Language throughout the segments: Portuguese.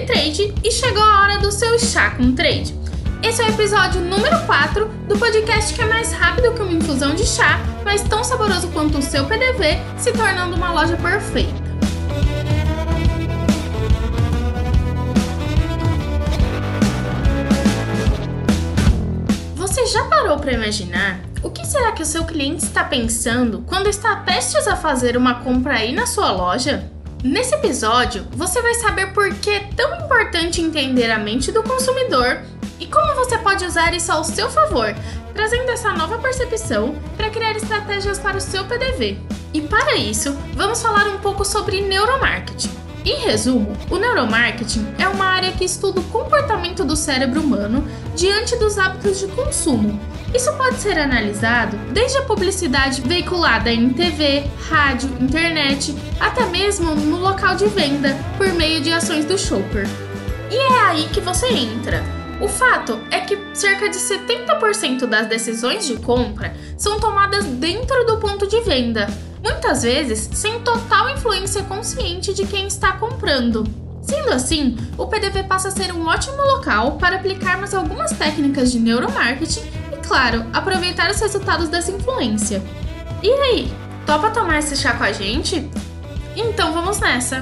trade e chegou a hora do seu chá com trade. Esse é o episódio número 4 do podcast que é mais rápido que uma infusão de chá, mas tão saboroso quanto o seu PDV, se tornando uma loja perfeita. Você já parou para imaginar o que será que o seu cliente está pensando quando está prestes a fazer uma compra aí na sua loja? Nesse episódio, você vai saber por que é tão importante entender a mente do consumidor e como você pode usar isso ao seu favor, trazendo essa nova percepção para criar estratégias para o seu PDV. E para isso, vamos falar um pouco sobre neuromarketing. Em resumo, o neuromarketing é uma área que estuda o comportamento do cérebro humano diante dos hábitos de consumo isso pode ser analisado desde a publicidade veiculada em TV, rádio, internet, até mesmo no local de venda, por meio de ações do shopper. E é aí que você entra. O fato é que cerca de 70% das decisões de compra são tomadas dentro do ponto de venda, muitas vezes sem total influência consciente de quem está comprando. Sendo assim, o PDV passa a ser um ótimo local para aplicarmos algumas técnicas de neuromarketing claro, aproveitar os resultados dessa influência. E aí, topa tomar esse chá com a gente? Então vamos nessa!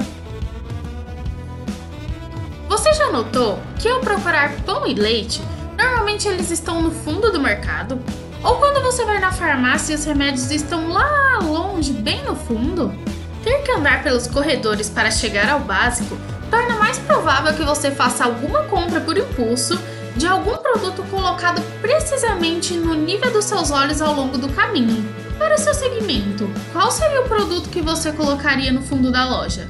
Você já notou que ao procurar pão e leite, normalmente eles estão no fundo do mercado? Ou quando você vai na farmácia e os remédios estão lá longe, bem no fundo? Ter que andar pelos corredores para chegar ao básico torna mais provável que você faça alguma compra por impulso de algum produto colocado precisamente no nível dos seus olhos ao longo do caminho. Para o seu segmento, qual seria o produto que você colocaria no fundo da loja?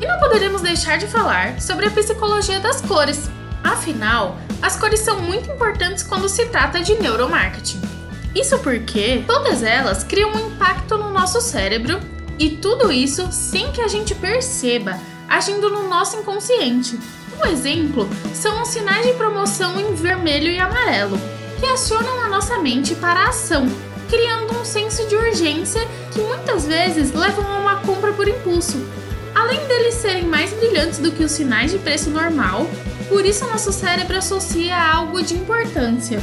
E não poderíamos deixar de falar sobre a psicologia das cores. Afinal, as cores são muito importantes quando se trata de neuromarketing. Isso porque todas elas criam um impacto no nosso cérebro e tudo isso sem que a gente perceba, agindo no nosso inconsciente. Um exemplo são os sinais de promoção em vermelho e amarelo, que acionam a nossa mente para a ação, criando um senso de urgência que muitas vezes levam a uma compra por impulso. Além deles serem mais brilhantes do que os sinais de preço normal, por isso nosso cérebro associa a algo de importância.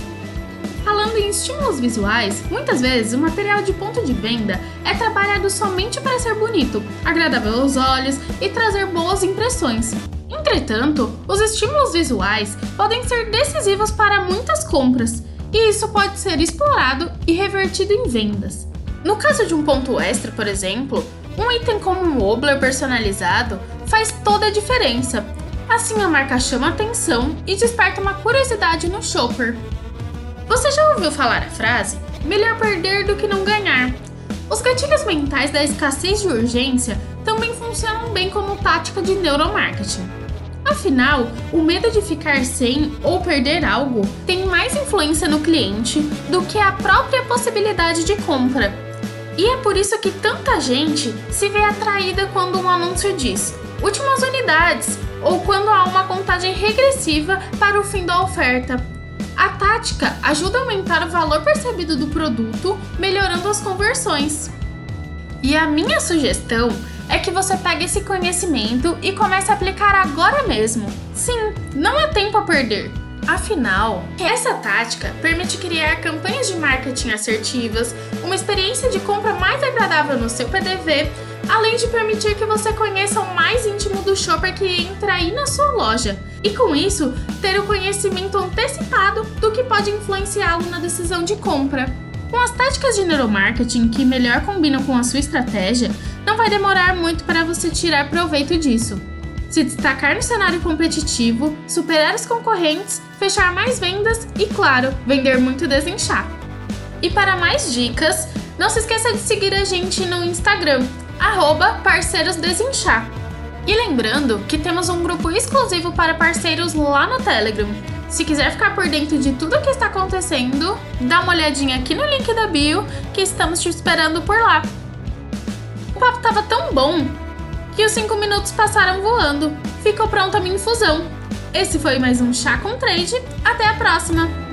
Falando em estímulos visuais, muitas vezes o material de ponto de venda é trabalhado somente para ser bonito, agradável aos olhos e trazer boas impressões. Entretanto, os estímulos visuais podem ser decisivos para muitas compras, e isso pode ser explorado e revertido em vendas. No caso de um ponto extra, por exemplo, um item como um Wobbler personalizado faz toda a diferença. Assim a marca chama atenção e desperta uma curiosidade no shopper. Você já ouviu falar a frase? Melhor perder do que não ganhar. Os gatilhos mentais da escassez de urgência também funcionam bem como tática de neuromarketing. Afinal, o medo de ficar sem ou perder algo tem mais influência no cliente do que a própria possibilidade de compra. E é por isso que tanta gente se vê atraída quando um anúncio diz últimas unidades ou quando há uma contagem regressiva para o fim da oferta. A tática ajuda a aumentar o valor percebido do produto, melhorando as conversões. E a minha sugestão é que você pegue esse conhecimento e comece a aplicar agora mesmo. Sim, não há tempo a perder. Afinal, essa tática permite criar campanhas de marketing assertivas, uma experiência de compra mais agradável no seu PDV, além de permitir que você conheça o mais íntimo do shopper que entra aí na sua loja. E com isso, ter o conhecimento antecipado do que pode influenciá-lo na decisão de compra. Com as táticas de neuromarketing que melhor combinam com a sua estratégia, não vai demorar muito para você tirar proveito disso. Se destacar no cenário competitivo, superar os concorrentes, fechar mais vendas e, claro, vender muito desinchar. E para mais dicas, não se esqueça de seguir a gente no Instagram, parceirosdesinchar. E lembrando que temos um grupo exclusivo para parceiros lá no Telegram. Se quiser ficar por dentro de tudo o que está acontecendo, dá uma olhadinha aqui no link da bio que estamos te esperando por lá. O papo tava tão bom que os 5 minutos passaram voando. Ficou pronta a minha infusão. Esse foi mais um Chá com Trade. Até a próxima!